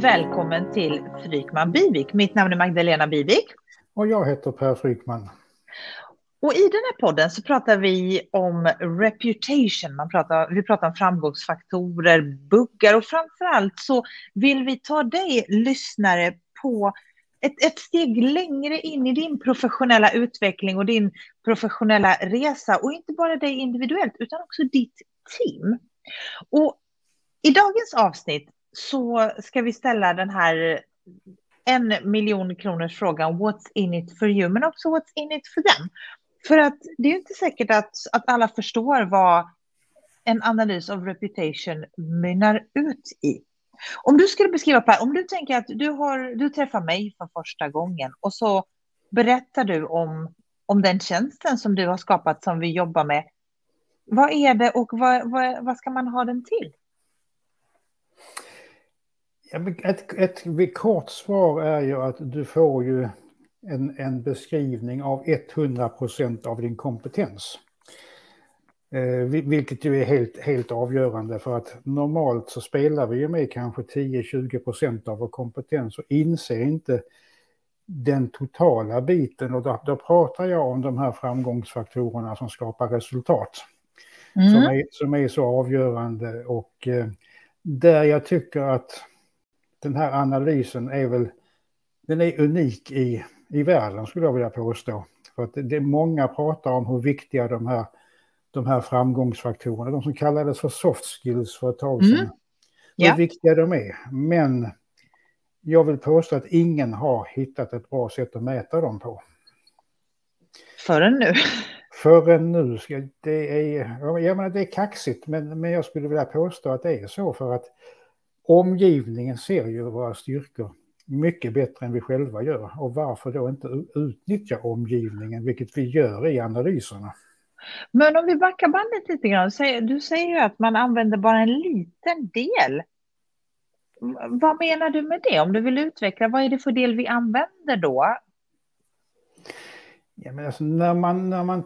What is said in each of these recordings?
Välkommen till Frykman Bivik. Mitt namn är Magdalena Bivik. Och jag heter Per Frykman. Och i den här podden så pratar vi om reputation. Man pratar, vi pratar om framgångsfaktorer, buggar och framför allt så vill vi ta dig lyssnare på ett, ett steg längre in i din professionella utveckling och din professionella resa. Och inte bara dig individuellt utan också ditt team. Och i dagens avsnitt så ska vi ställa den här en miljon kronors frågan what's in it for you, men också what's in it for them. För att det är inte säkert att, att alla förstår vad en analys av reputation mynnar ut i. Om du skulle beskriva Per, om du tänker att du, har, du träffar mig för första gången och så berättar du om, om den tjänsten som du har skapat som vi jobbar med. Vad är det och vad, vad, vad ska man ha den till? Ett, ett, kort svar är ju att du får ju en, en beskrivning av 100 procent av din kompetens. Eh, vilket ju är helt, helt avgörande för att normalt så spelar vi ju med kanske 10-20 procent av vår kompetens och inser inte den totala biten och då, då, pratar jag om de här framgångsfaktorerna som skapar resultat. Mm. Som, är, som är så avgörande och eh, där jag tycker att den här analysen är väl, den är unik i, i världen skulle jag vilja påstå. För att det, många pratar om hur viktiga de här, de här framgångsfaktorerna, de som kallades för soft skills för ett tag sedan, mm. hur ja. viktiga de är. Men jag vill påstå att ingen har hittat ett bra sätt att mäta dem på. Förrän nu. Förrän nu. Det är, jag menar, det är kaxigt, men, men jag skulle vilja påstå att det är så för att omgivningen ser ju våra styrkor mycket bättre än vi själva gör. Och varför då inte utnyttja omgivningen, vilket vi gör i analyserna. Men om vi backar bandet lite grann, du säger ju att man använder bara en liten del. Vad menar du med det? Om du vill utveckla, vad är det för del vi använder då? Ja, men alltså, när, man, när man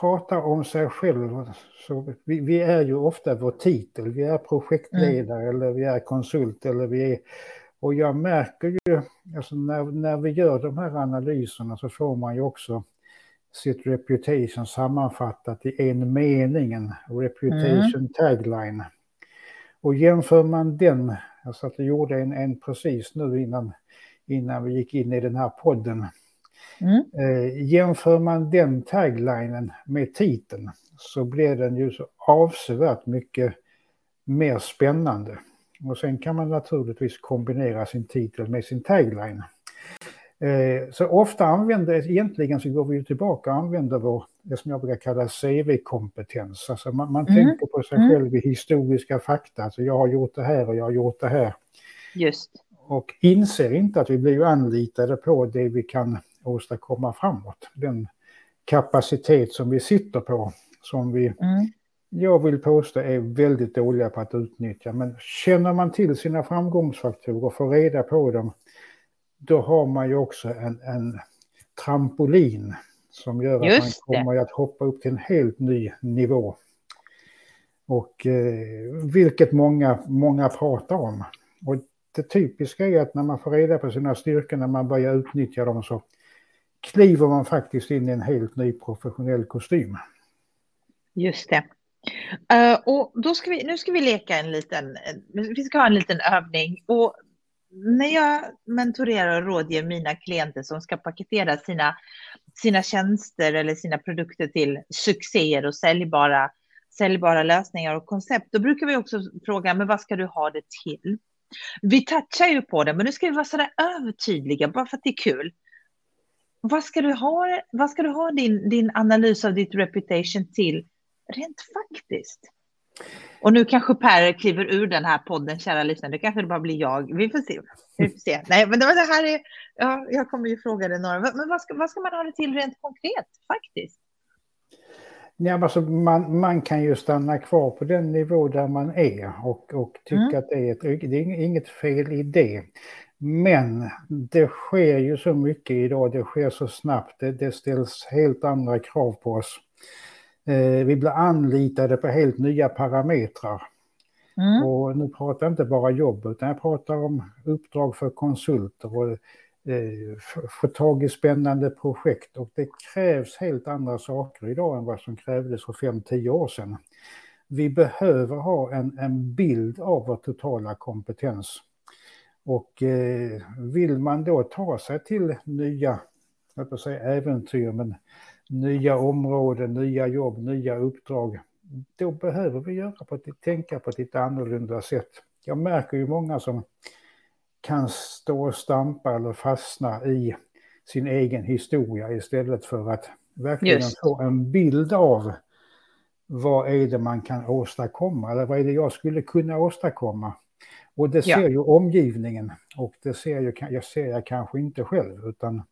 pratar om sig själv, så vi, vi är ju ofta vår titel. Vi är projektledare mm. eller vi är konsult eller vi är... Och jag märker ju, alltså när, när vi gör de här analyserna så får man ju också sitt reputation sammanfattat i en mening, en reputation mm. tagline. Och jämför man den, alltså att jag gjorde en, en precis nu innan, innan vi gick in i den här podden, Mm. Eh, jämför man den taglinen med titeln så blir den ju så avsevärt mycket mer spännande. Och sen kan man naturligtvis kombinera sin titel med sin tagline. Eh, så ofta använder, egentligen så går vi ju tillbaka och använder vår, det som jag brukar kalla CV-kompetens. Alltså man, man mm. tänker på sig mm. själv i historiska fakta, alltså jag har gjort det här och jag har gjort det här. Just. Och inser inte att vi blir anlitade på det vi kan åstadkomma framåt. Den kapacitet som vi sitter på, som vi, mm. jag vill påstå, är väldigt dåliga på att utnyttja. Men känner man till sina framgångsfaktorer och får reda på dem, då har man ju också en, en trampolin som gör att Just man kommer det. att hoppa upp till en helt ny nivå. Och eh, vilket många, många pratar om. Och det typiska är att när man får reda på sina styrkor, när man börjar utnyttja dem så kliver man faktiskt in i en helt ny professionell kostym. Just det. Uh, och då ska vi, nu ska vi leka en liten, vi ska ha en liten övning. Och när jag mentorerar och rådger mina klienter som ska paketera sina, sina tjänster eller sina produkter till succéer och säljbara, säljbara lösningar och koncept, då brukar vi också fråga, men vad ska du ha det till? Vi touchar ju på det, men nu ska vi vara sådär övertydliga, bara för att det är kul vad ska du ha, vad ska du ha din, din analys av ditt reputation till rent faktiskt? Och nu kanske Per kliver ur den här podden, kära lyssnare. Det kanske det bara blir jag. Vi får se. Vi får se. Nej, men det, det här är... Ja, jag kommer ju fråga dig några. Men vad ska, vad ska man ha det till rent konkret, faktiskt? Ja, alltså man, man kan ju stanna kvar på den nivå där man är och, och tycka mm. att det är, ett, det är inget fel i det. Men det sker ju så mycket idag, det sker så snabbt, det, det ställs helt andra krav på oss. Eh, vi blir anlitade på helt nya parametrar. Mm. Och nu pratar jag inte bara jobb, utan jag pratar om uppdrag för konsulter och eh, få tag i spännande projekt. Och det krävs helt andra saker idag än vad som krävdes för 5-10 år sedan. Vi behöver ha en, en bild av vår totala kompetens. Och eh, vill man då ta sig till nya, jag säga äventyr, men nya områden, nya jobb, nya uppdrag, då behöver vi göra på ett, tänka på ett lite annorlunda sätt. Jag märker ju många som kan stå och stampa eller fastna i sin egen historia istället för att verkligen Just. få en bild av vad är det man kan åstadkomma eller vad är det jag skulle kunna åstadkomma. Och det ser ja. ju omgivningen och det ser ju, jag ser jag kanske inte själv utan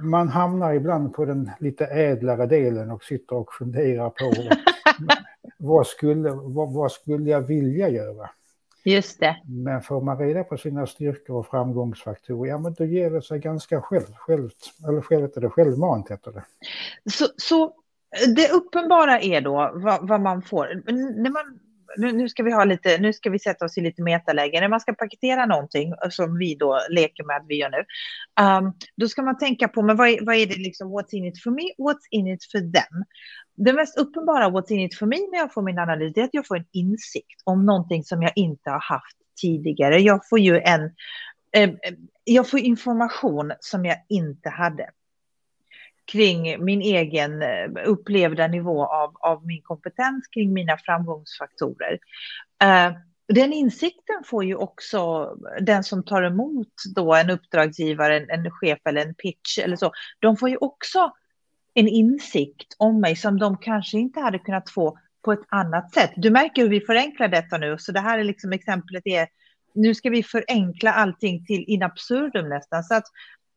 man hamnar ibland på den lite ädlare delen och sitter och funderar på vad, skulle, vad, vad skulle jag vilja göra? Just det. Men får man reda på sina styrkor och framgångsfaktorer, ja men då ger det sig ganska själv, självt, eller självt är det självmant heter det. Så, så det uppenbara är då vad, vad man får, när man nu, nu, ska vi ha lite, nu ska vi sätta oss i lite metaläge. När man ska paketera någonting, eh, som vi då leker med att vi gör nu, um, då ska man tänka på, men vad är, vad är det liksom, what's in it for me, what's in it for them? Det mest uppenbara what's in it for me när jag får min analys, är att jag får en insikt om någonting som jag inte har haft tidigare. Jag får ju en, eh, eh jag får information som jag inte hade kring min egen eh, upplevda nivå av, av min kompetens, kring mina framgångsfaktorer. Eh, den insikten får ju också den som tar emot då en uppdragsgivare, en, en chef eller en pitch eller så, de får ju också en insikt om mig som de kanske inte hade kunnat få på ett annat sätt. Du märker hur vi förenklar detta nu, så det här är liksom exemplet är, nu ska vi förenkla allting till in absurdum nästan, så att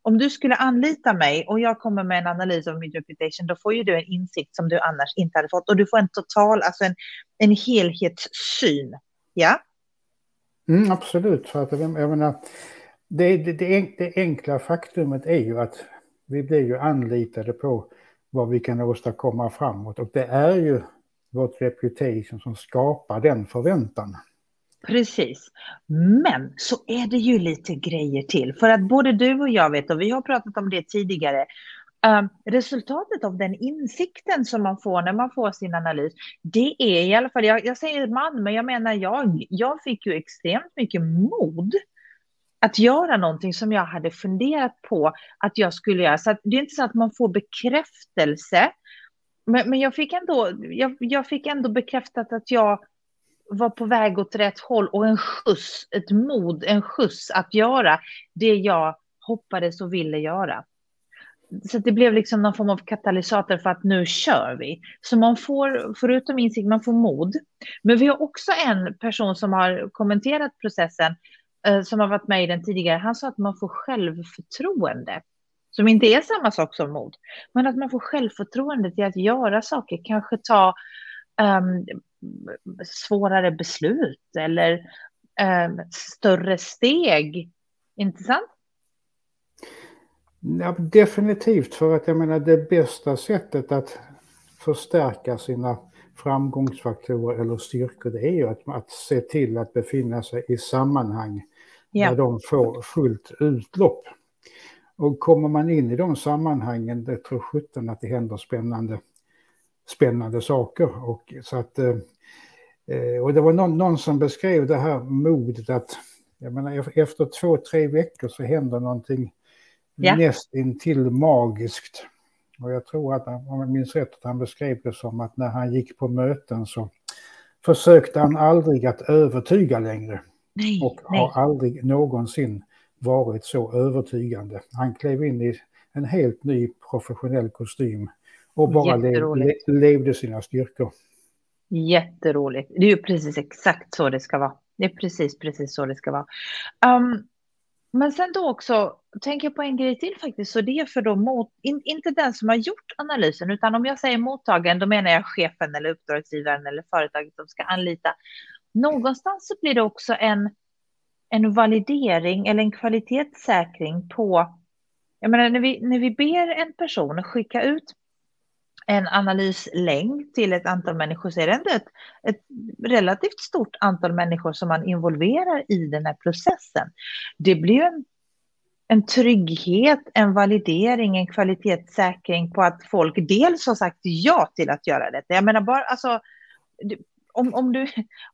om du skulle anlita mig och jag kommer med en analys av min reputation, då får ju du en insikt som du annars inte hade fått. Och du får en total, alltså en, en helhetssyn. Ja? Mm, absolut, för att jag menar, det, det, det, det enkla faktumet är ju att vi blir ju anlitade på vad vi kan åstadkomma framåt och det är ju vårt reputation som skapar den förväntan. Precis. Men så är det ju lite grejer till. För att både du och jag vet, och vi har pratat om det tidigare, um, resultatet av den insikten som man får när man får sin analys, det är i alla fall, jag, jag säger man, men jag menar jag, jag fick ju extremt mycket mod att göra någonting som jag hade funderat på att jag skulle göra. Så det är inte så att man får bekräftelse, men, men jag, fick ändå, jag, jag fick ändå bekräftat att jag var på väg åt rätt håll och en skjuts, ett mod, en skjuts att göra det jag hoppades och ville göra. Så det blev liksom någon form av katalysator för att nu kör vi. Så man får, förutom insikt, man får mod. Men vi har också en person som har kommenterat processen, eh, som har varit med i den tidigare. Han sa att man får självförtroende, som inte är samma sak som mod. Men att man får självförtroende till att göra saker, kanske ta um, svårare beslut eller um, större steg. Inte sant? Ja, definitivt, för att jag menar det bästa sättet att förstärka sina framgångsfaktorer eller styrkor, det är ju att, att se till att befinna sig i sammanhang ja. där de får fullt utlopp. Och kommer man in i de sammanhangen, det tror sjutton att det händer spännande spännande saker. Och, så att, eh, eh, och det var någon, någon som beskrev det här modet att jag menar, efter två, tre veckor så händer någonting ja. nästintill magiskt. Och jag tror att, om jag minns rätt, att han beskrev det som att när han gick på möten så försökte han aldrig att övertyga längre. Nej, och nej. har aldrig någonsin varit så övertygande. Han klev in i en helt ny professionell kostym och bara lev, levde sina styrkor. Jätteroligt. Det är ju precis exakt så det ska vara. Det är precis, precis så det ska vara. Um, men sen då också, tänker jag på en grej till faktiskt, så det är för då mot, in, inte den som har gjort analysen, utan om jag säger mottagaren, då menar jag chefen eller uppdragsgivaren eller företaget som ska anlita. Någonstans så blir det också en, en validering eller en kvalitetssäkring på, jag menar när vi, när vi ber en person skicka ut en analyslängd till ett antal människor så är det ändå ett, ett relativt stort antal människor som man involverar i den här processen. Det blir en, en trygghet, en validering, en kvalitetssäkring på att folk dels har sagt ja till att göra detta. Jag menar bara, alltså, om, om du,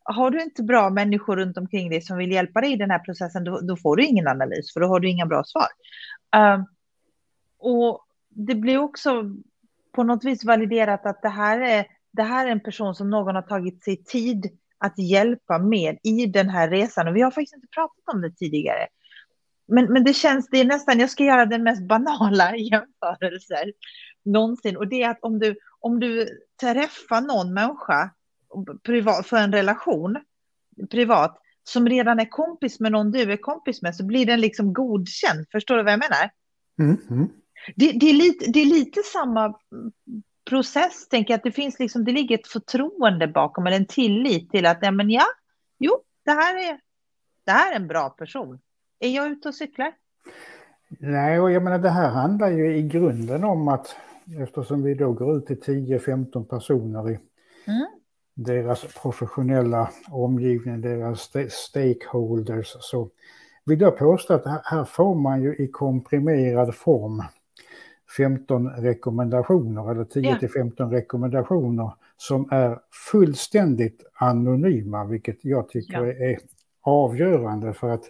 har du inte bra människor runt omkring dig som vill hjälpa dig i den här processen, då, då får du ingen analys, för då har du inga bra svar. Uh, och det blir också på något vis validerat att det här är, det här är en person som någon har tagit sig tid att hjälpa med i den här resan. Och vi har faktiskt inte pratat om det tidigare. Men, men det känns, det är nästan, jag ska göra den mest banala jämförelser någonsin. Och det är att om du, om du träffar någon människa privat, för en relation privat som redan är kompis med någon du är kompis med så blir den liksom godkänd. Förstår du vad jag menar? Mm, mm. Det, det, är lite, det är lite samma process, tänker jag, att det finns liksom, det ligger ett förtroende bakom, eller en tillit till att, ja men ja, jo, det här är, det här är en bra person. Är jag ute och cyklar? Nej, och jag menar det här handlar ju i grunden om att eftersom vi då går ut till 10-15 personer i mm. deras professionella omgivning, deras stakeholders, så vill jag påstå att här får man ju i komprimerad form 15 rekommendationer eller 10 till 15 rekommendationer som är fullständigt anonyma, vilket jag tycker ja. är avgörande för att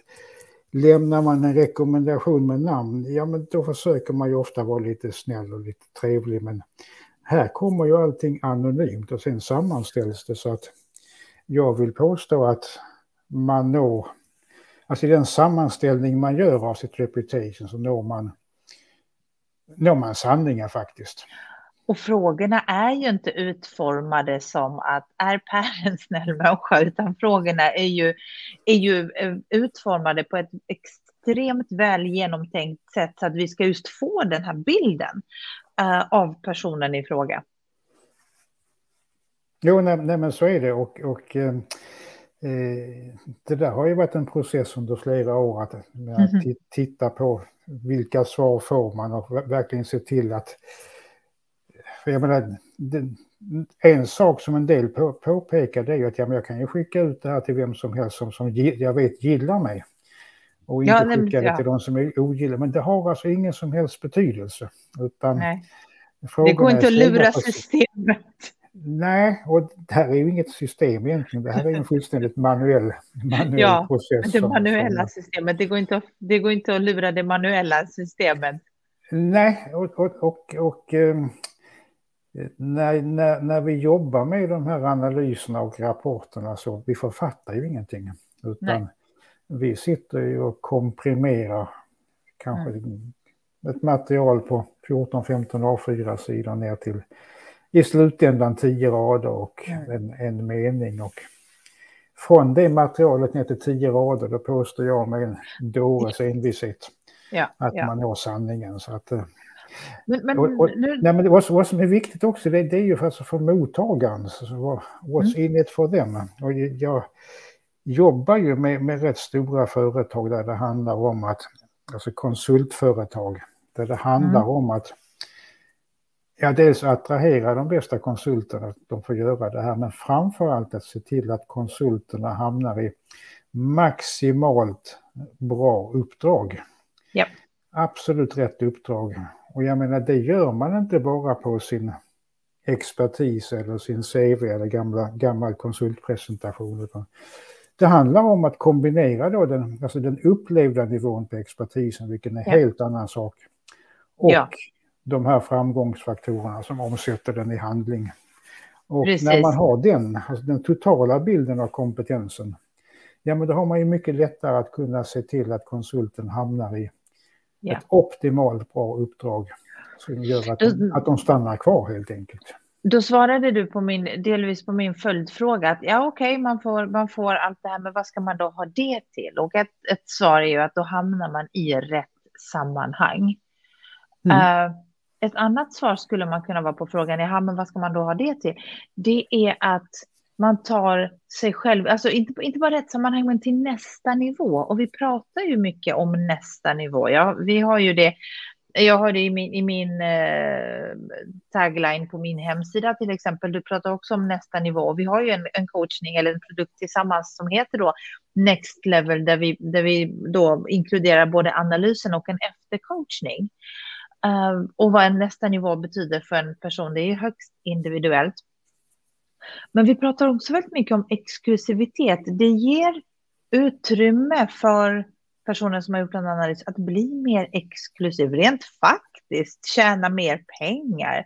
lämnar man en rekommendation med namn, ja men då försöker man ju ofta vara lite snäll och lite trevlig, men här kommer ju allting anonymt och sen sammanställs det så att jag vill påstå att man når, alltså i den sammanställning man gör av sitt reputation så når man når man sanningen faktiskt. Och frågorna är ju inte utformade som att är Per en snäll människa, utan frågorna är ju, är ju eh, utformade på ett extremt väl genomtänkt sätt så att vi ska just få den här bilden uh, av personen i fråga. Jo, nej, nej, men så är det och, och eh, eh det där har ju varit en process under flera år att, att mm -hmm. titta på vilka svar får man och verkligen se till att... Jag menar, det, en sak som en del på, påpekar det är ju att ja, men jag kan ju skicka ut det här till vem som helst som, som jag vet gillar mig. Och inte ja, skicka det till de som är ogillar. Men det har alltså ingen som helst betydelse. Utan Nej. Det går inte att lura systemet. Nej, och det här är ju inget system egentligen. Det här är en fullständigt manuell, manuell ja, process. Det manuella som, systemet, det går, inte att, det går inte att lura det manuella systemet. Nej, och, och, och, och ehm, när, när, när vi jobbar med de här analyserna och rapporterna så vi författar ju ingenting. Utan Nej. vi sitter ju och komprimerar kanske mm. ett material på 14-15 A4-sidor ner till i slutändan tio rader och en, en mening. Och från det materialet ner till tio rader, då påstår jag med en dåres envishet ja, att ja. man når sanningen. Så att, eh, men, men, och, och, nu... nej, men vad, vad, som är viktigt också, det, det är ju för, alltså för mottagaren, så what's mm. in it for them. Och jag jobbar ju med, med rätt stora företag där det handlar om att, alltså konsultföretag, där det handlar mm. om att Ja, dels attrahera de bästa konsulterna, att de får göra det här, men framför allt att se till att konsulterna hamnar i maximalt bra uppdrag. Ja. Absolut rätt uppdrag. Och jag menar, det gör man inte bara på sin expertis eller sin CV eller gamla, gammal konsultpresentation. Utan det handlar om att kombinera då den, alltså den upplevda nivån på expertisen, vilken är ja. helt annan sak. Och ja de här framgångsfaktorerna som omsätter den i handling. Och Precis. när man har den, alltså den totala bilden av kompetensen, ja men då har man ju mycket lättare att kunna se till att konsulten hamnar i ja. ett optimalt bra uppdrag som gör att, de, att de stannar kvar helt enkelt. Då svarade du på min, delvis på min följdfråga att ja okej, okay, man, får, man får allt det här, men vad ska man då ha det till? Och ett, ett svar är ju att då hamnar man i rätt sammanhang. Mm. Uh, ett annat svar skulle man kunna vara på frågan, ja, men vad ska man då ha det till? Det är att man tar sig själv, alltså inte, inte bara rätt sammanhang, men till nästa nivå. Och vi pratar ju mycket om nästa nivå. Ja, vi har ju det Jag har det i min, i min eh, tagline på min hemsida till exempel. Du pratar också om nästa nivå. Vi har ju en, en coachning eller en produkt tillsammans som heter då Next Level där vi, där vi då inkluderar både analysen och en eftercoachning. Ehm, och vad en nästa nivå betyder för en person, det är högst individuellt. Men vi pratar också väldigt mycket om exklusivitet. Det ger utrymme för personer som har gjort en analys att bli mer exklusiv, rent faktiskt tjäna mer pengar.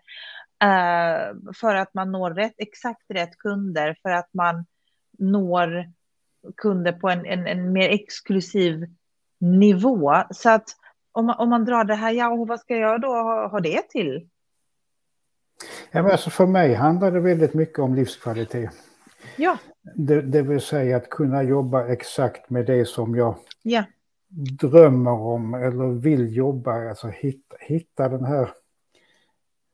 Uh, för att man når rätt, exakt rätt kunder, för att man når kunder på en, en, en mer exklusiv nivå. Så att om man, om man drar det här, ja, vad ska jag då ha, ha det till? Ja, men alltså för mig handlar det väldigt mycket om livskvalitet. Ja. Det, det vill säga att kunna jobba exakt med det som jag ja. drömmer om eller vill jobba. Alltså hitta, hitta den här...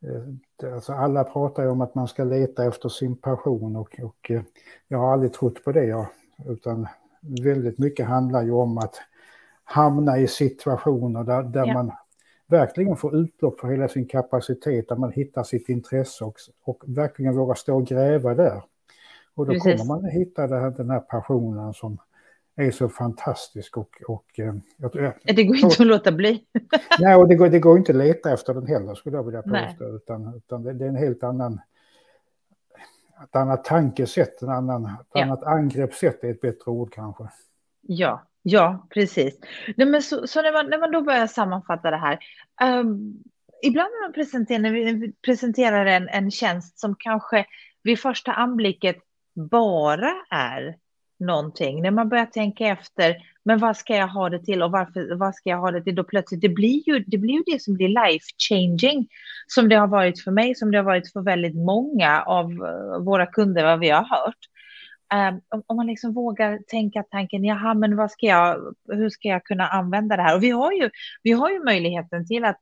Eh, alltså alla pratar ju om att man ska leta efter sin passion och, och eh, jag har aldrig trott på det. Jag, utan väldigt mycket handlar ju om att hamna i situationer där, där ja. man verkligen får utlopp för hela sin kapacitet, där man hittar sitt intresse och, och verkligen vågar stå och gräva där. Och då Precis. kommer man att hitta här, den här passionen som är så fantastisk och... och eh, jag, det går inte att låta bli. nej, och det går, det går inte att leta efter den heller skulle jag vilja påstå, utan, utan det, det, är en helt annan... Ett annat tankesätt, en annan, ett ja. annat angreppssätt är ett bättre ord kanske. Ja, Ja, precis. Nej, men så, så, när, man, när man då börjar sammanfatta det här. Um, ibland när man presenterar, när vi presenterar en, en tjänst som kanske vid första anblicket bara är någonting. När man börjar tänka efter, men vad ska jag ha det till och varför, vad ska jag ha det till? Då plötsligt, det blir ju det, blir ju det som blir life changing, som det har varit för mig, som det har varit för väldigt många av eh, våra kunder, vad vi har hört. Um, om, man liksom vågar tänka tanken, jaha, men vad ska jag, hur ska jag kunna använda det här? Och vi har ju, vi har ju möjligheten till att,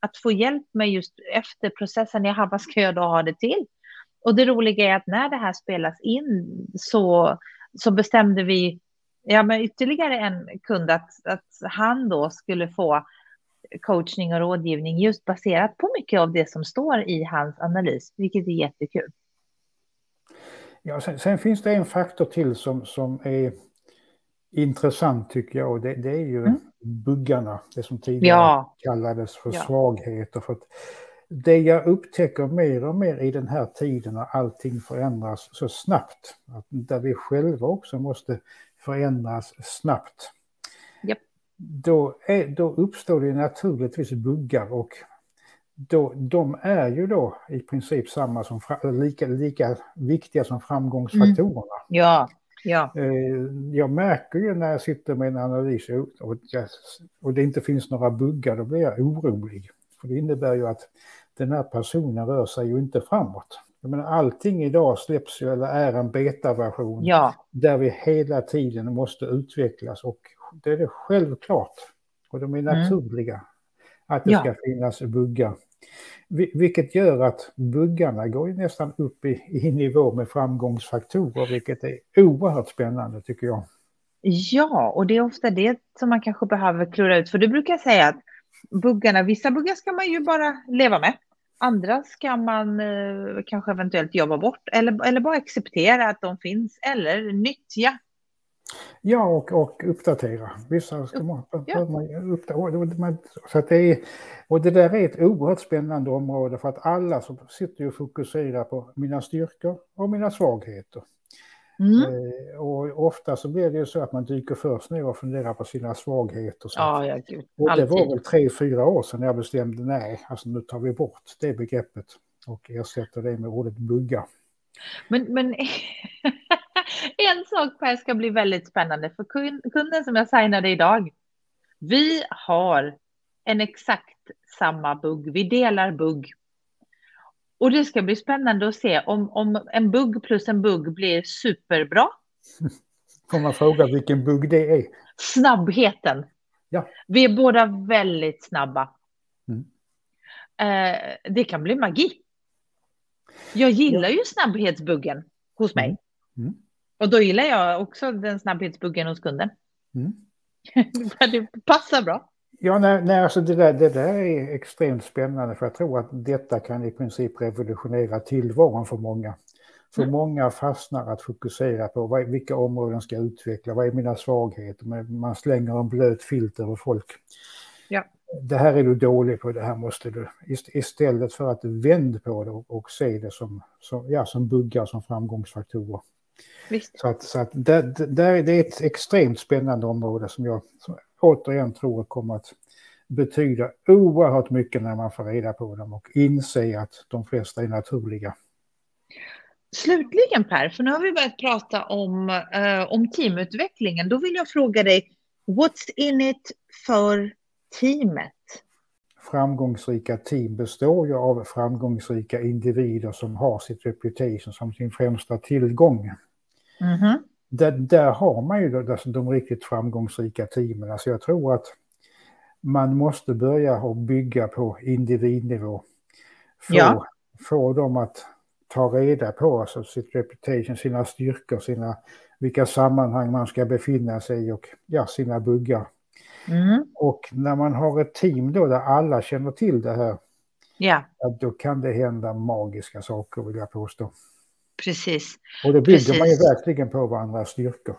att få hjälp med just efter processen, jaha, vad ska jag då ha det till? Och det roliga är att när det här spelas in så, så bestämde vi, ja, med ytterligare en kund att, att han då skulle få coachning och rådgivning just baserat på mycket av det som står i hans analys, vilket är jättekul. Ja, sen, sen, finns det en faktor till som, som är intressant tycker jag och det, det är ju mm. buggarna, det som tidigare ja. kallades för ja. svagheter. För det jag upptäcker mer och mer i den här tiden när allting förändras så snabbt, att där vi själva också måste förändras snabbt, yep. då, är, då uppstår det naturligtvis buggar och då, de är ju då i princip samma som, lika, lika viktiga som framgångsfaktorerna. Mm. Ja, ja. Eh, jag märker ju när jag sitter med en analys och, och det inte finns några buggar, då blir jag orolig. För det innebär ju att den här personen rör sig ju inte framåt. Jag menar, allting idag släpps ju eller är en betaversion ja. där vi hela tiden måste utvecklas och det är det självklart och de är mm. Att det ja. ska finnas buggar. Vilket gör att buggarna går ju nästan upp i, i nivå med framgångsfaktorer, vilket är oerhört spännande tycker jag. Ja, och det är ofta det som man kanske behöver klura ut. För du brukar säga att buggarna, vissa buggar ska man ju bara leva med. Andra ska man eh, kanske eventuellt jobba bort eller, eller bara acceptera att de finns eller nyttja Ja, och, och uppdatera. Vissa ska man, ja. man uppdatera. Så att det är, och det där är ett oerhört spännande område för att alla som sitter och fokuserar på mina styrkor och mina svagheter. Mm. Eh, och ofta så blir det ju så att man dyker först ner och funderar på sina svagheter. Så. Ja, ja, gud. Och det var väl tre, fyra år sedan jag bestämde nej, alltså nu tar vi bort det begreppet och ersätter det med ordet bugga. Men, men en sak Per ska bli väldigt spännande för kunden som jag signade idag. Vi har en exakt samma bugg. Vi delar bugg. Och det ska bli spännande att se om, om en bugg plus en bugg blir superbra. Får man fråga vilken bugg det är? Snabbheten. Ja. Vi är båda väldigt snabba. Mm. Eh, det kan bli magi. Jag gillar ja. ju snabbhetsbuggen hos mig. Mm. Mm. Och då gillar jag också den snabbhetsbuggen hos kunden. Mm. det passar bra. Ja, nej, nej alltså det, där, det där är extremt spännande för jag tror att detta kan i princip revolutionera tillvaron för många. För mm. många fastnar att fokusera på vad, vilka områden ska jag utveckla, vad är mina svagheter, man slänger en blöt filt över folk. Ja. Det här är du dålig på, det här måste du, istället för att vända på det och, och se det som, som, ja, som buggar, som framgångsfaktorer. Visst. Så att, så att det, det, det är ett extremt spännande område som jag som återigen tror kommer att betyda oerhört mycket när man får reda på dem och inse att de flesta är naturliga. Slutligen Per, för nu har vi börjat prata om, eh, om teamutvecklingen. Då vill jag fråga dig, what's in it för teamet? Framgångsrika team består ju av framgångsrika individer som har sitt reputation som sin främsta tillgång. Mm -hmm. där, där har man ju de, de riktigt framgångsrika teamen. Alltså jag tror att man måste börja och bygga på individnivå. Få, ja. få dem att ta reda på alltså sitt reputation, sina styrkor, sina, vilka sammanhang man ska befinna sig i och ja, sina buggar. Mm. Och när man har ett team då där alla känner till det här, ja. då kan det hända magiska saker vill jag påstå. Precis. Och det bygger Precis. man ju verkligen på varandras styrkor.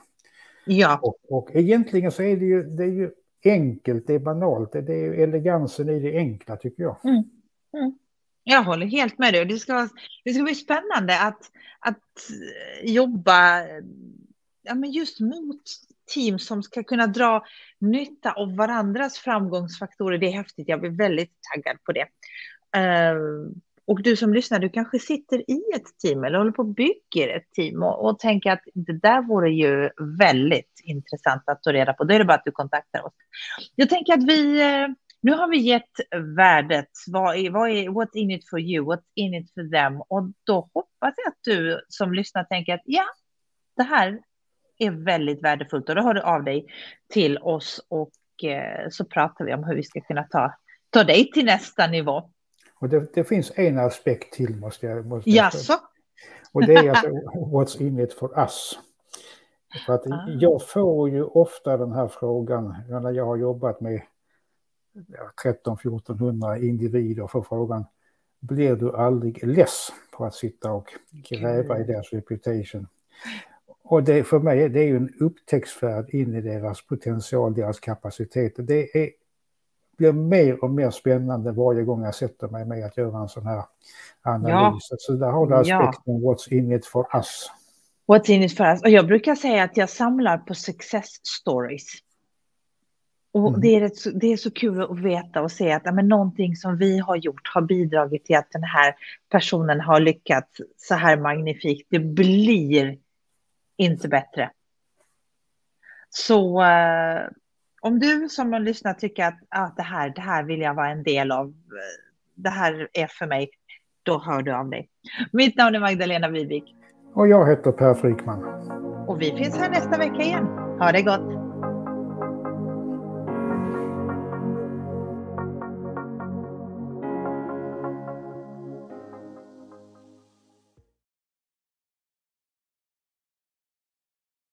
Ja. Och, och egentligen så är det ju, det är ju enkelt, det är banalt, det är elegansen i det enkla tycker jag. Mm. Mm. Jag håller helt med dig. Det ska, det ska bli spännande att, att jobba ja, men just mot team som ska kunna dra nytta av varandras framgångsfaktorer. Det är häftigt. Jag blir väldigt taggad på det. Ehm, och du som lyssnar, du kanske sitter i ett team eller håller på och bygger ett team och, och tänker att det där vore ju väldigt intressant att ta reda på. Då är det bara att du kontaktar oss. Jag tänker att vi, eh, nu har vi gett värdet, vad är, vad är, what's in it for you, what's in it for them? Och då hoppas jag att du som lyssnar tänker att ja, det här är väldigt värdefullt och då hör du av dig till oss och eh, så pratar vi om hur vi ska kunna ta, ta dig till nästa nivå. Och det, det finns en aspekt till måste jag... Måste Jaså? Och det är alltså what's in it for us. För att ah. jag får ju ofta den här frågan när jag har jobbat med 13-1400 individer får frågan blir du aldrig less på att sitta och gräva i deras reputation? Och det för mig det är ju en upptäcktsfärd in i deras potential, deras kapacitet. Det är blir mer och mer spännande varje gång jag sätter mig med att göra en sån här analys. Ja. Så där har du aspekten ja. what's in it for us. What's in it for us. Och jag brukar säga att jag samlar på success stories. Och mm. det, är rätt, det är så kul att veta och se att men, någonting som vi har gjort har bidragit till att den här personen har lyckats så här magnifikt. Det blir inte bättre. Så uh, om du som har lyssnat tycker att ah, det, här, det här vill jag vara en del av, det här är för mig, då hör du av dig. Mitt namn är Magdalena Wivik. Och jag heter Per Frykman. Och vi finns här nästa vecka igen. Ha det gott!